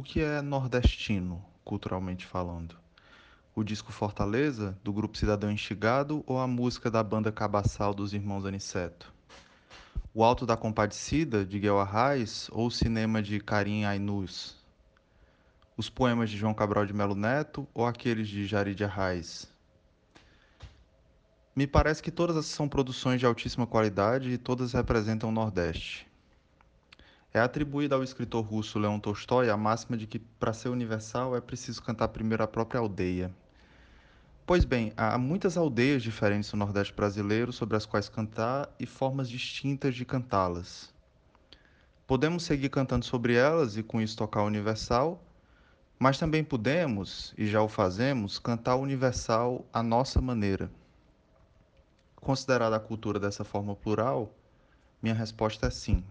O que é nordestino, culturalmente falando? O disco Fortaleza, do grupo Cidadão Instigado, ou a música da banda Cabaçal dos Irmãos Aniceto? O Alto da Compadecida, de Guel Arraes, ou o cinema de Karim Ainus? Os poemas de João Cabral de Melo Neto ou aqueles de Jari de Arraes? Me parece que todas são produções de altíssima qualidade e todas representam o Nordeste. É atribuída ao escritor russo Leon Tolstói a máxima de que, para ser universal, é preciso cantar primeiro a própria aldeia. Pois bem, há muitas aldeias diferentes no Nordeste brasileiro sobre as quais cantar e formas distintas de cantá-las. Podemos seguir cantando sobre elas e com isso tocar universal, mas também podemos, e já o fazemos, cantar universal à nossa maneira. Considerada a cultura dessa forma plural, minha resposta é sim.